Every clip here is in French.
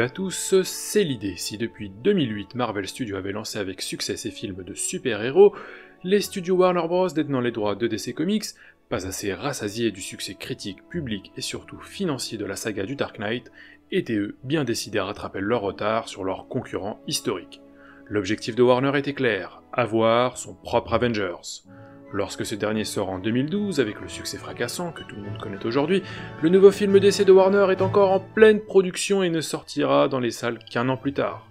À tous, c'est l'idée. Si depuis 2008 Marvel Studios avait lancé avec succès ses films de super-héros, les studios Warner Bros. détenant les droits de DC Comics, pas assez rassasiés du succès critique, public et surtout financier de la saga du Dark Knight, étaient eux bien décidés à rattraper leur retard sur leurs concurrents historiques. L'objectif de Warner était clair, avoir son propre Avengers. Lorsque ce dernier sort en 2012, avec le succès fracassant que tout le monde connaît aujourd'hui, le nouveau film d'essai de Warner est encore en pleine production et ne sortira dans les salles qu'un an plus tard.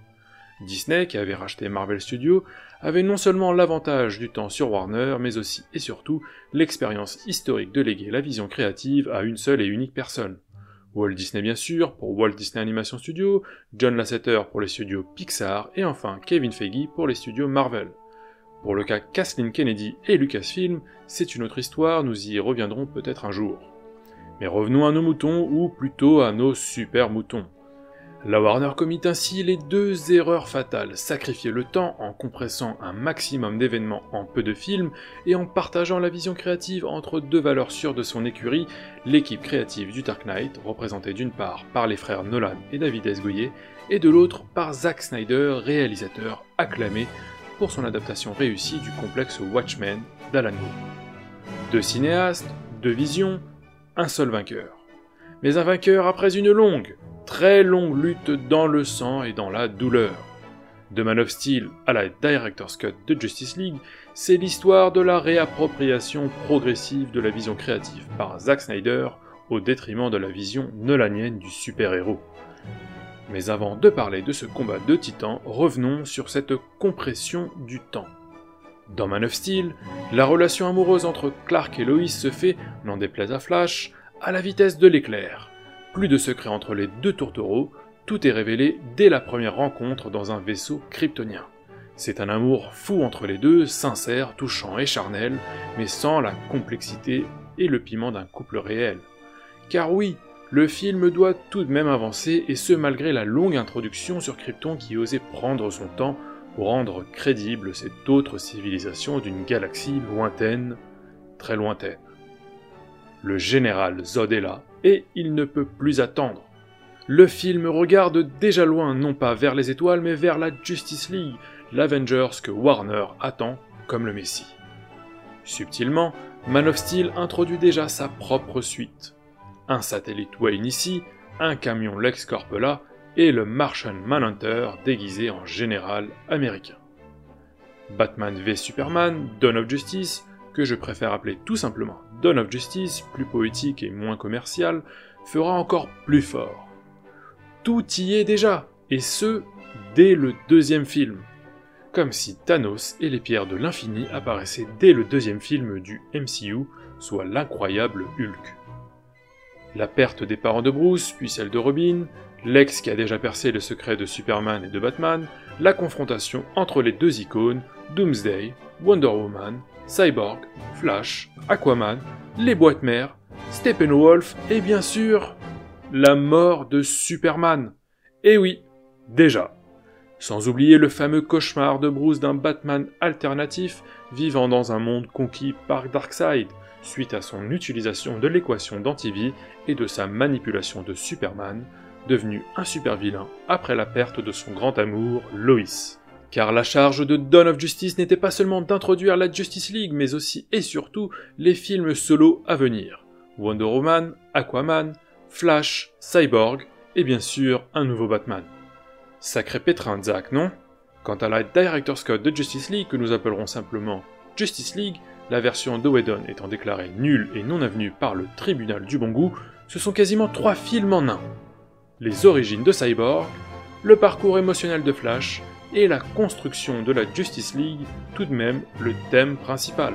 Disney, qui avait racheté Marvel Studios, avait non seulement l'avantage du temps sur Warner, mais aussi et surtout l'expérience historique de léguer la vision créative à une seule et unique personne. Walt Disney bien sûr, pour Walt Disney Animation Studios, John Lasseter pour les studios Pixar, et enfin Kevin Feige pour les studios Marvel. Pour le cas Kathleen Kennedy et Lucasfilm, c'est une autre histoire, nous y reviendrons peut-être un jour. Mais revenons à nos moutons, ou plutôt à nos super moutons. La Warner commit ainsi les deux erreurs fatales, sacrifier le temps en compressant un maximum d'événements en peu de films et en partageant la vision créative entre deux valeurs sûres de son écurie, l'équipe créative du Dark Knight, représentée d'une part par les frères Nolan et David S. Goyer, et de l'autre par Zack Snyder, réalisateur acclamé pour son adaptation réussie du complexe Watchmen d'Alan Moore. Deux cinéastes, deux visions, un seul vainqueur. Mais un vainqueur après une longue, très longue lutte dans le sang et dans la douleur. De Man of Steel à la Director's Cut de Justice League, c'est l'histoire de la réappropriation progressive de la vision créative par Zack Snyder au détriment de la vision nolanienne du super-héros. Mais avant de parler de ce combat de titans, revenons sur cette compression du temps. Dans Man of Steel, la relation amoureuse entre Clark et Lois se fait, n'en déplaise à Flash, à la vitesse de l'éclair. Plus de secret entre les deux tourtereaux, tout est révélé dès la première rencontre dans un vaisseau kryptonien. C'est un amour fou entre les deux, sincère, touchant et charnel, mais sans la complexité et le piment d'un couple réel. Car oui, le film doit tout de même avancer, et ce malgré la longue introduction sur Krypton qui osait prendre son temps pour rendre crédible cette autre civilisation d'une galaxie lointaine, très lointaine. Le général Zod est là, et il ne peut plus attendre. Le film regarde déjà loin, non pas vers les étoiles, mais vers la Justice League, l'Avengers que Warner attend comme le Messie. Subtilement, Man of Steel introduit déjà sa propre suite un satellite Wayne ici, un camion LexCorp là, et le Martian Manhunter déguisé en général américain. Batman v Superman, Dawn of Justice, que je préfère appeler tout simplement Dawn of Justice, plus poétique et moins commercial, fera encore plus fort. Tout y est déjà, et ce, dès le deuxième film. Comme si Thanos et les pierres de l'infini apparaissaient dès le deuxième film du MCU, soit l'incroyable Hulk. La perte des parents de Bruce, puis celle de Robin, l'ex qui a déjà percé le secret de Superman et de Batman, la confrontation entre les deux icônes, Doomsday, Wonder Woman, Cyborg, Flash, Aquaman, les boîtes mères, Steppenwolf et bien sûr la mort de Superman. Eh oui, déjà. Sans oublier le fameux cauchemar de Bruce d'un Batman alternatif vivant dans un monde conquis par Darkseid, suite à son utilisation de l'équation d'antivie et de sa manipulation de Superman, devenu un super vilain après la perte de son grand amour, Lois. Car la charge de Dawn of Justice n'était pas seulement d'introduire la Justice League, mais aussi et surtout les films solo à venir. Wonder Woman, Aquaman, Flash, Cyborg, et bien sûr un nouveau Batman. Sacré pétrin, Zack, non? Quant à la Director's Cut de Justice League, que nous appellerons simplement Justice League, la version de Whedon étant déclarée nulle et non avenue par le tribunal du bon goût, ce sont quasiment trois films en un. Les origines de Cyborg, le parcours émotionnel de Flash et la construction de la Justice League, tout de même le thème principal.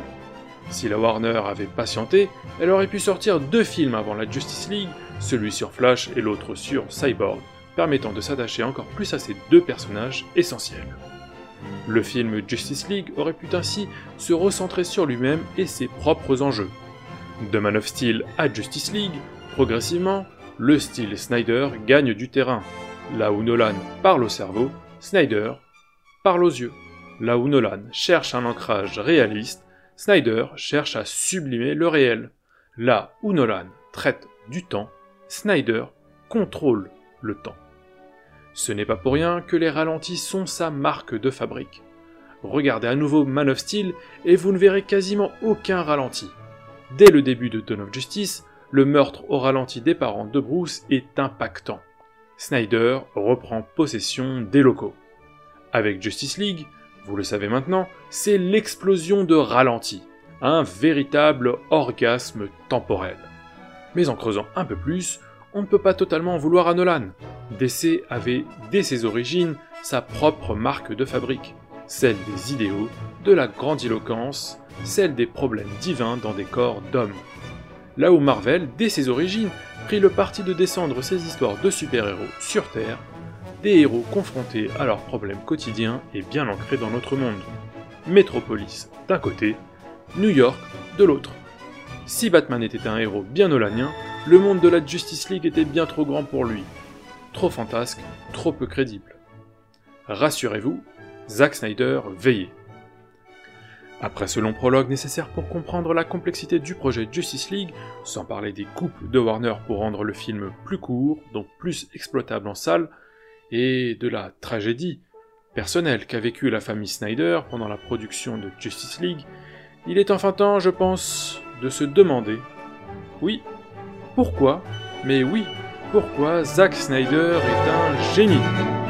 Si la Warner avait patienté, elle aurait pu sortir deux films avant la Justice League, celui sur Flash et l'autre sur Cyborg, permettant de s'attacher encore plus à ces deux personnages essentiels. Le film Justice League aurait pu ainsi se recentrer sur lui-même et ses propres enjeux. De Man of Steel à Justice League, progressivement, le style Snyder gagne du terrain. Là où Nolan parle au cerveau, Snyder parle aux yeux. Là où Nolan cherche un ancrage réaliste, Snyder cherche à sublimer le réel. Là où Nolan traite du temps, Snyder contrôle le temps. Ce n'est pas pour rien que les ralentis sont sa marque de fabrique. Regardez à nouveau Man of Steel et vous ne verrez quasiment aucun ralenti. Dès le début de Dawn of Justice, le meurtre au ralenti des parents de Bruce est impactant. Snyder reprend possession des locaux. Avec Justice League, vous le savez maintenant, c'est l'explosion de ralenti, un véritable orgasme temporel. Mais en creusant un peu plus, on ne peut pas totalement en vouloir à Nolan. DC avait, dès ses origines, sa propre marque de fabrique, celle des idéaux, de la grandiloquence, celle des problèmes divins dans des corps d'hommes. Là où Marvel, dès ses origines, prit le parti de descendre ses histoires de super-héros sur Terre, des héros confrontés à leurs problèmes quotidiens et bien ancrés dans notre monde. Métropolis d'un côté, New York de l'autre. Si Batman était un héros bien nolanien, le monde de la Justice League était bien trop grand pour lui. Trop fantasque, trop peu crédible. Rassurez-vous, Zack Snyder veillait. Après ce long prologue nécessaire pour comprendre la complexité du projet Justice League, sans parler des coupes de Warner pour rendre le film plus court, donc plus exploitable en salle, et de la tragédie personnelle qu'a vécue la famille Snyder pendant la production de Justice League, il est enfin temps, je pense, de se demander, oui, pourquoi, mais oui, pourquoi Zack Snyder est un génie?